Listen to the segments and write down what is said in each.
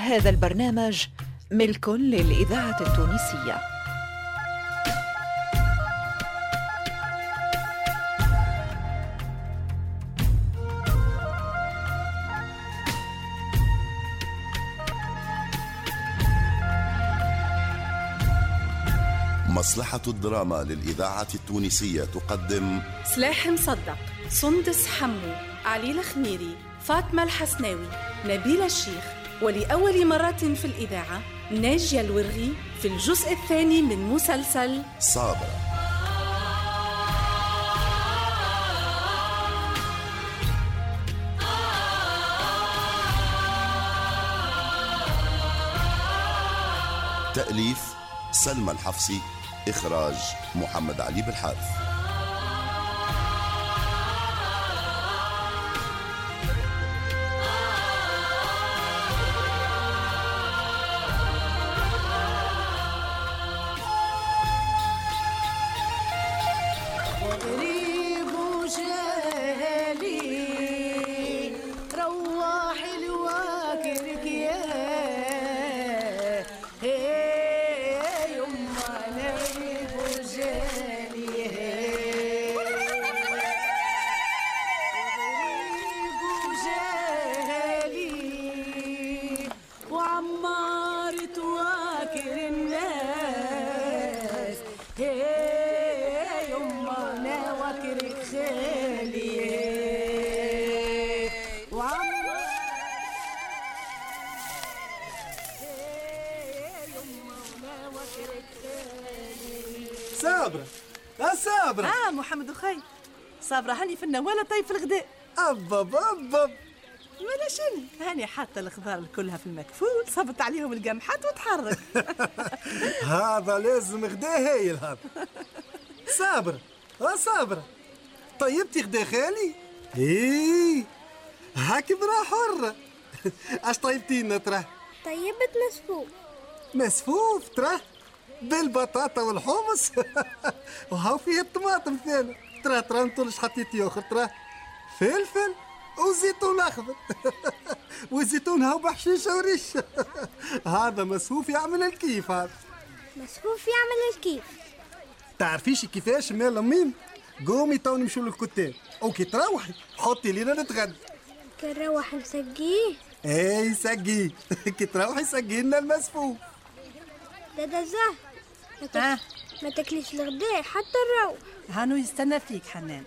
هذا البرنامج ملك للإذاعة التونسية. مصلحة الدراما للإذاعة التونسية تقدم سلاح مصدق سندس حمو علي الخميري فاطمة الحسناوي نبيل الشيخ. ولأول مرة في الإذاعة ناجية الورغي في الجزء الثاني من مسلسل صابرة. تأليف سلمى الحفصي إخراج محمد علي بالحارث صابرة. آه صابرة. آه محمد خي صابرة هاني في النوالة طيب في الغداء؟ أبب أبب ولا شنو هاني حاطة الخضار كلها في المكفول صبت عليهم القمحات وتحرك. هذا لازم غدا هايل هذا. صابرة آه صابرة. طيبتي غدا خالي؟ إيه. هاك برا حرة. أش طيبتي لنا ترى؟ طيبت مسفوف. مسفوف ترى؟ بالبطاطا والحمص وهاو فيه الطماطم ثاني ترى ترى انتو حطيتي اخر ترى فلفل وزيتون أخضر. والزيتون هاو بحشيشه وريش. هذا مسفوف يعمل الكيف هذا. مسفوف يعمل الكيف. تعرفيش كيفاش مال أمين؟ قومي تو نمشوا للكتاب وكي تروحي. حطي لينا نتغدى. كي نروح نسقيه؟ اي سقيه كي تروحي سقي لنا المسفوف دادا زاه ما. ما تاكليش الغداء حتى نروح هانو يستنى فيك حنان.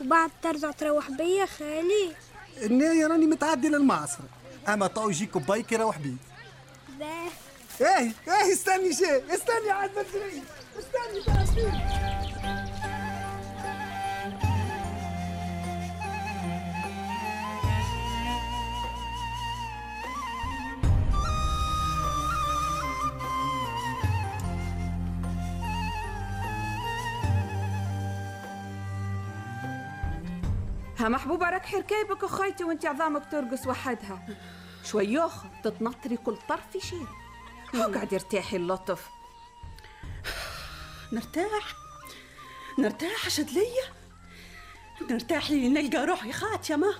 وبعد ترجع تروح بيا خالي. النايا راني متعدي للمعصرة أما تو يجيك بايك يروح بيه باه. إيه إيه استني شيء استني عاد ما تجريش استني تعرفين ها محبوبة راك حركايبك أخيتي وأنت عظامك ترقص وحدها. شوي أخر تتنطري كل طرف في شيء اقعدي ارتاحي اللطف نرتاح؟ نرتاح شد ليا؟ نرتاح لي نلقى روحي خاتية ما.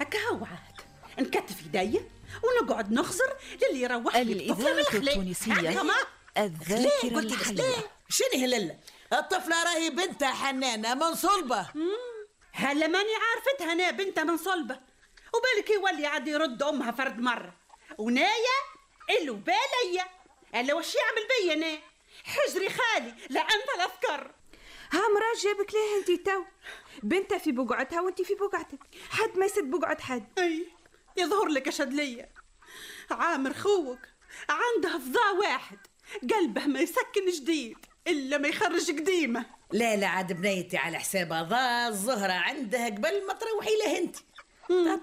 هكا هو عاد. نكتف ايديا ونقعد نخزر للي يروح لي الإذاعة. التونسية الذاكرة الحية. ليه؟ شنو هللة الطفلة راهي بنتها حنانة من صلبة هلا ماني عارفتها أنا بنتها من صلبة. وبالك يولي عاد يرد أمها فرد مرة. ونايا اللي باليا الا وش يعمل بيا أنا؟ حجري خالي لعن الاذكر ها مرا جابك ليه انت تو؟ بنتها في بقعتها وانت في بقعتك. حد ما يسد بقعة حد. أي يظهر لك أشد ليا. عامر خوك عنده فضاء واحد. قلبه ما يسكن جديد. إلا ما يخرج قديمة. لا لا عاد بنيتي على حساب ضاء الزهرة عندها قبل ما تروحي له أنت.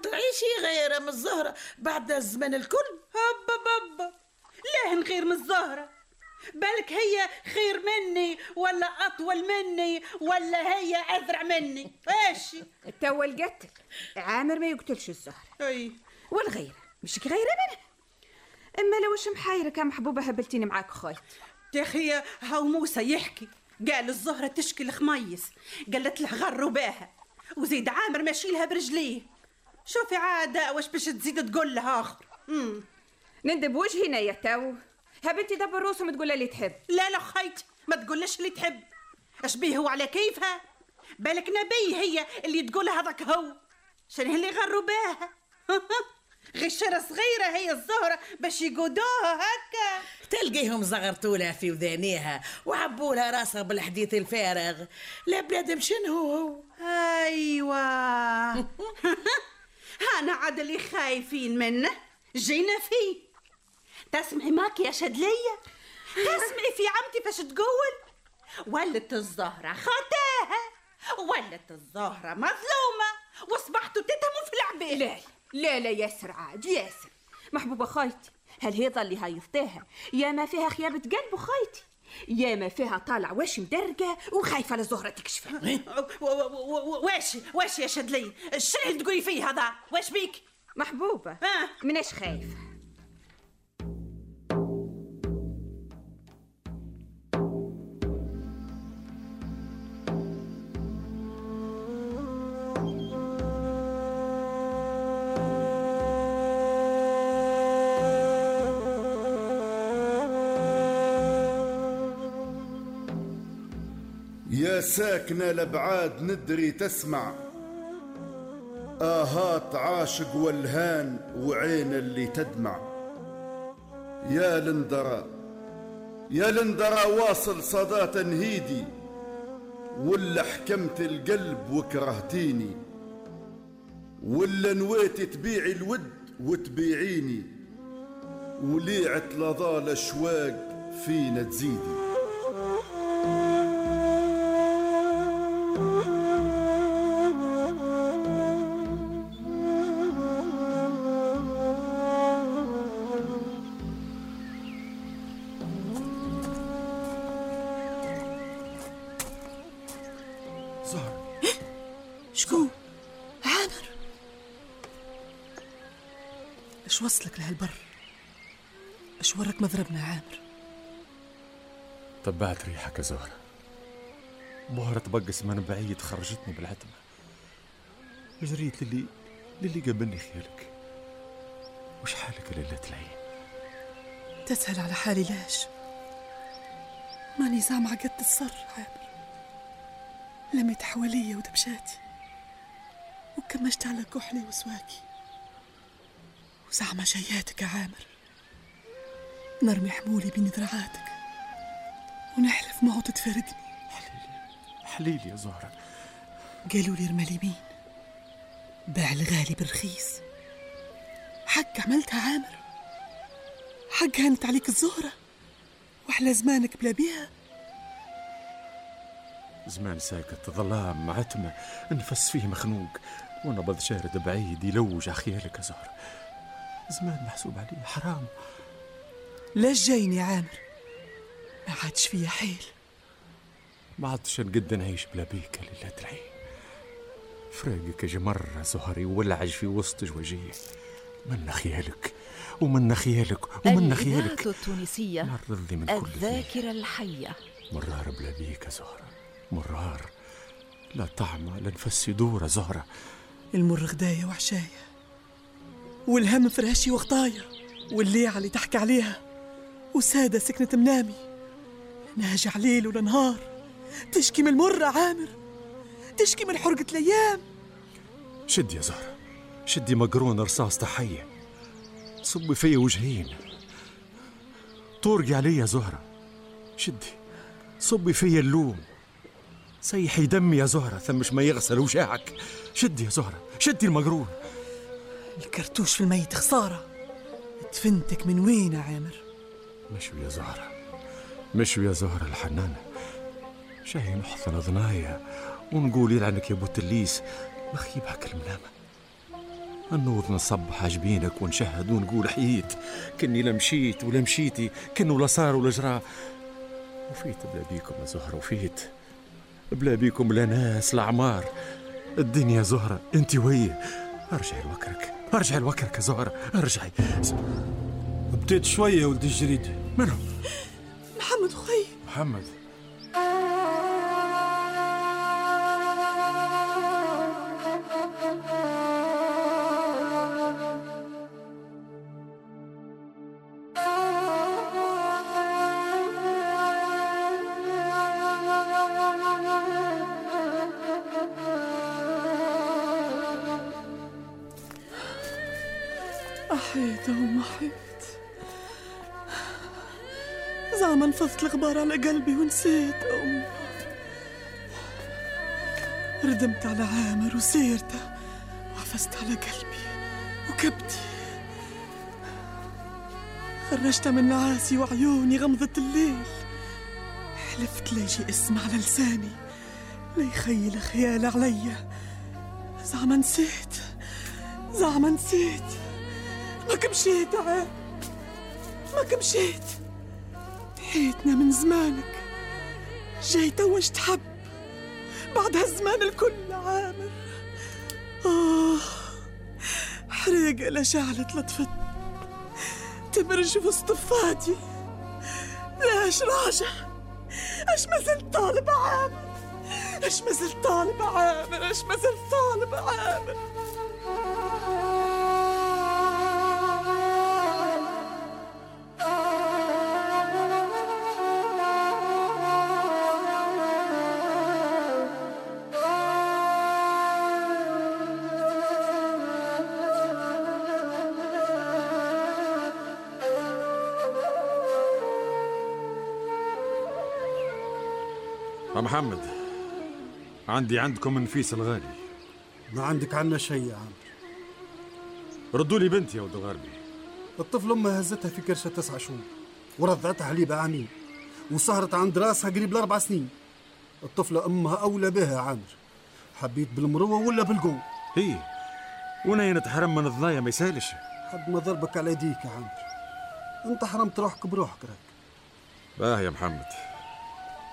تعيشي غير من الزهرة. بعد الزمن الكل. هبا بابا. ليه غير من الزهرة. بالك هي خير مني ولا أطول مني ولا هي أذرع مني. إيش؟ تو لقتك عامر ما يقتلش الزهر أي. والغيرة. مش غيرة منه أما لو وش محايرك يا محبوبة هبلتيني معاك خايت يا أخي هاو موسى يحكي. قال الزهرة تشكي الخميس قالت له غروا باها وزيد عامر ماشي لها برجليه. شوفي عادة واش باش تزيد تقول لها آخر. امم ندب وجهنا يا تو؟ هبنتي دبر روسهم تقول اللي تحب. لا لا خيتي ما تقولش اللي تحب. اش بيه هو على كيفها؟ بالك نبي هي اللي تقول هذاك هو. شنو اللي غروا بها غشرة صغيرة هي الزهرة باش يقودوها هكا. تلقيهم زغرتولها في وذانيها وعبولها راسها بالحديث الفارغ. لا بنادم شنو هو؟ أيوه. أنا عاد اللي خايفين منه. جينا فيه. تسمعي ماك يا شدلية تسمعي في عمتي فاش تقول؟ ولت الزهرة خطاها ولت الزهرة مظلومة. وأصبحتوا تتهموا في العباد لا لا ياسر عاد ياسر. محبوبة خايتي هل هي ظلي هاي يفطاها يا ما فيها خيابة قلب خايتي يا ما فيها طالع واش مدرقة وخايفة للزهرة تكشفها و- و- واش واش يا شدلي شنو اللي تقولي فيه هذا؟ واش بيك؟ محبوبة. مناش خايفة؟ ساكنة الأبعاد ندري تسمع. آهات عاشق والهان وعين اللي تدمع. يا لندرة يا لندرة واصل صدى تنهيدي ولا حكمت القلب وكرهتيني. ولا نويت تبيعي الود وتبيعيني. وليعت لظى الأشواق فينا تزيدي. وصلك لهالبر. اش ورك مضربنا عامر. تبعت ريحك يا زهرة. بهرة بقس من بعيد خرجتني بالعتمة. جريت للي للي قابلني خيالك. وش حالك ليلة العين تسهل على حالي ليش؟ ماني سامعة قد الصر عامر. لميت حواليا ودبشاتي وكمشت على كحلي وسواكي. وزعمة جاياتك يا عامر. نرمي حمولي بين ذراعاتك. ونحلف ما عود تفارقني حليلي يا زهرة. قالوا لي رمى اليمين باع الغالي بالرخيص. حق عملتها عامر. حق هانت عليك الزهرة. وأحلى زمانك بلا بيها. زمان ساكت ظلام عتمة. نفس فيه مخنوق. ونبض شارد بعيد يلوج على خيالك يا زهرة. زمان محسوب عليه حرام. ليش جايني عامر. ما عادش فيا حيل. ما عدتش نقد نعيش بلا بيك يا ليلة العين فراقك أجي مرة زهري ولعج في وسط جوجيه منا خيالك ومنا خيالك ومنا خيالك التونسية من كل الذاكرة الحية. مرار بلا بيك زهرة. مرار. لا طعمة لا نفس يدور يا زهرة. المر غداية وعشاية والهم فراشي وغطاية والليعة اللي تحكي عليها وسادة سكنة منامي. ناجع ليل ولا نهار تشكي من المر يا عامر تشكي من حرقة الأيام. شد يا زهرة شدي مقرون رصاص تحية. صبي فيا وجهين. طورقي علي يا زهرة. شدي صبي فيا اللوم. سيحي دمي يا زهرة ثمش ما يغسل وشاعك شدي يا زهرة شدي المقرون الكرتوش في الميت خسارة. دفنتك من وين يا عامر؟ مشوا يا زهرة. مشوا يا زهرة الحنانة. شاي نحضن ضنايا ونقول يلعنك يا أبو تليس مخيبك المنامة. النوض نصبح عجبينك ونشهد ونقول حييت. كني لا مشيت ولا مشيتي كنه لا صار ولا جرى. وفيت بلا بيكم يا زهرة وفيت بلا بيكم لا ناس لا عمار. الدنيا زهرة انت وهي ارجعي لوكرك. ارجعي لوكرك يا زهرة أرجعي. بديت شوية يا ولد الجريد. من هو؟ محمد أخي محمد. حيت أم حيت. زعما نفضت الغبار على قلبي ونسيت أم ردمت على عامر وسيرته وعفست على قلبي وكبتي. خرجت من نعاسي وعيوني غمضت الليل. حلفت ليجي اسم على لساني ليخيل خيال عليا. زعما نسيت زعما نسيت. ماك مشيت عام ماك مشيت حيتنا من زمانك. جاي توج تحب. بعد هالزمان الكل عامر. آه. حريقة لشعلت لطفت تبرج وسط فادي ليش راجع؟ اش ما زلت طالب عامر؟ اش ما زلت طالب عامر؟ اش ما زلت طالب عامر؟ يا محمد عندي عندكم نفيس الغالي. ما عندك عنا شيء يا عم ردوا لي بنتي يا ولد الغربي الطفل امها هزتها في كرشه تسعة شهور ورضعتها حليب عامين وسهرت عند راسها قريب لأربع سنين. الطفلة أمها أولى بها يا عامر حبيت بالمروة ولا بالقوم هي وأنا نتحرم من الضنايا ما يسالش. حد ما ضربك على يديك يا عامر أنت حرمت روحك بروحك راك. باه يا محمد.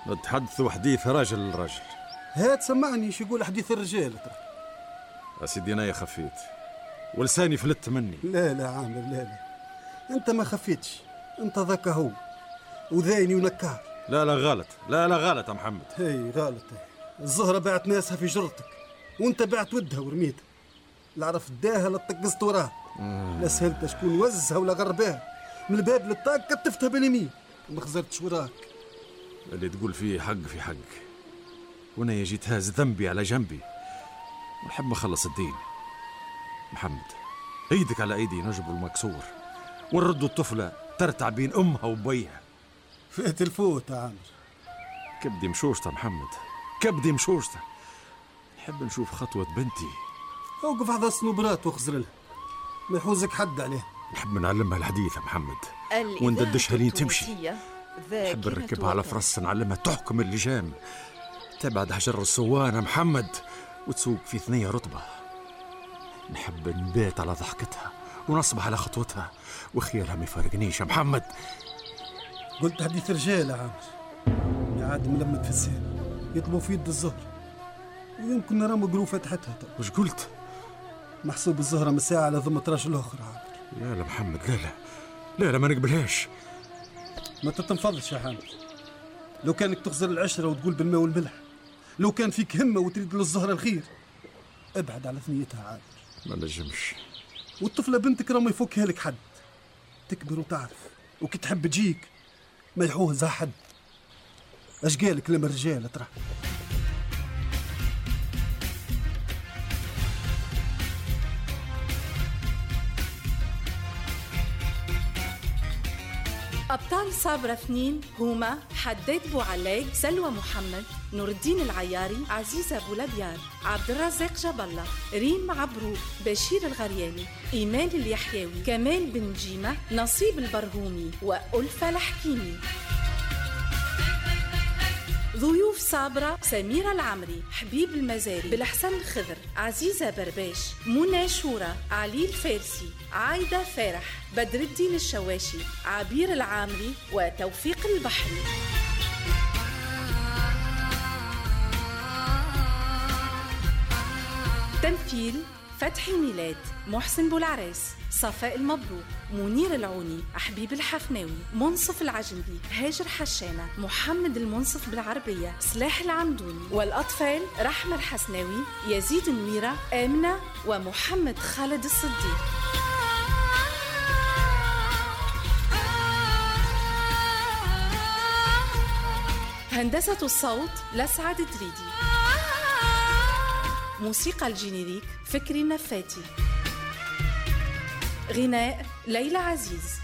نتحدث حديث راجل لراجل هات سمعني شو يقول حديث الرجال؟ ترى يا سيدي أنا خفيت. ولساني فلت مني. لا لا عامر لا لا. أنت ما خفيتش. أنت ذاك هو. وذايني ونكار لا لا غلط. لا لا غلط يا محمد. هي غلط. هي. الزهرة باعت ناسها في جرتك. وأنت باعت ودها ورميتها لا عرفت داها لا طقست وراها. لا سهلت شكون وزها ولا غرباها. من الباب للطاق كتفتها باليمين وما خزرتش وراك. اللي تقول فيه حق في حق. وأنا جيت هاز ذنبي على جنبي. ونحب نخلص الدين. محمد إيدك على ايدي نجبر المكسور. ونردوا الطفلة ترتع بين امها وبيها فات الفوت يا عامر كبدي مشوشته محمد. كبدي مشوشته. نحب نشوف خطوة بنتي. اوقف على الصنوبرات واخزر لها. ما يحوزك حد عليه نحب نعلمها الحديث يا محمد. ونددشها لين تمشي. نحب نركبها على. فرس نعلمها تحكم اللجام تبعد حجر الصوانة محمد وتسوق في ثنية رطبة. نحب نبات على ضحكتها ونصبح على خطوتها وخيالها ما يفارقنيش يا محمد. قلت حديث رجال يا عامر. يا عاد ملمت في السير. يطلبوا في يد الزهر. ويمكن نرى مقلوب فتحتها. وش قلت؟ محسوب الزهرة من ساعة على ذمة راجل أخرى عامر. لا لا محمد لا لا. لا لا ما نقبلهاش. ما تتنفضش يا حامد. لو كانك تخزر العشرة وتقول بالماء والملح لو كان فيك همة وتريد للزهرة الخير ابعد على ثنيتها عامر ما نجمش. والطفلة بنتك راه ما يفكها لك حد. تكبر وتعرف وكي تحب تجيك ما يحوزها حد. اش قالك لما الرجال ترى. أبطال صابرة اثنين هما حداد بوعلاق سلوى محمد نور الدين العياري عزيزة بولبيار عبد الرزاق الله ريم عبرو بشير الغرياني إيمان اليحيوي كمال بن جيمة نصيب البرهومي وألفة الحكيمي. ضيوف صابرة سميرة العمري حبيب المزاري بالحسن الخضر عزيزة برباش منى شورى علي الفارسي عايدة فارح بدر الدين الشواشي عبير العامري وتوفيق البحري. تمثيل فتحي ميلاد محسن بولعراس صفاء المبروك منير العوني حبيب الحفناوي منصف العجنبي هاجر حشانة محمد المنصف بالعربية سلاح العمدوني والأطفال رحمة الحسناوي يزيد النويرة آمنة ومحمد خالد الصديق. هندسة الصوت لسعد دريدي موسيقى الجينيريك فكري نفاتي غناء ليلى عزيز.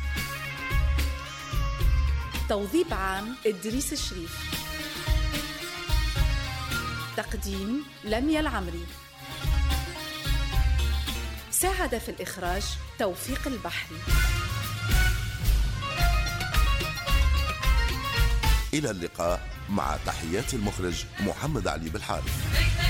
توظيف عام إدريس الشريف. تقديم لميا العمري. ساعد في الإخراج توفيق البحري. إلى اللقاء مع تحيات المخرج محمد علي بالحارث.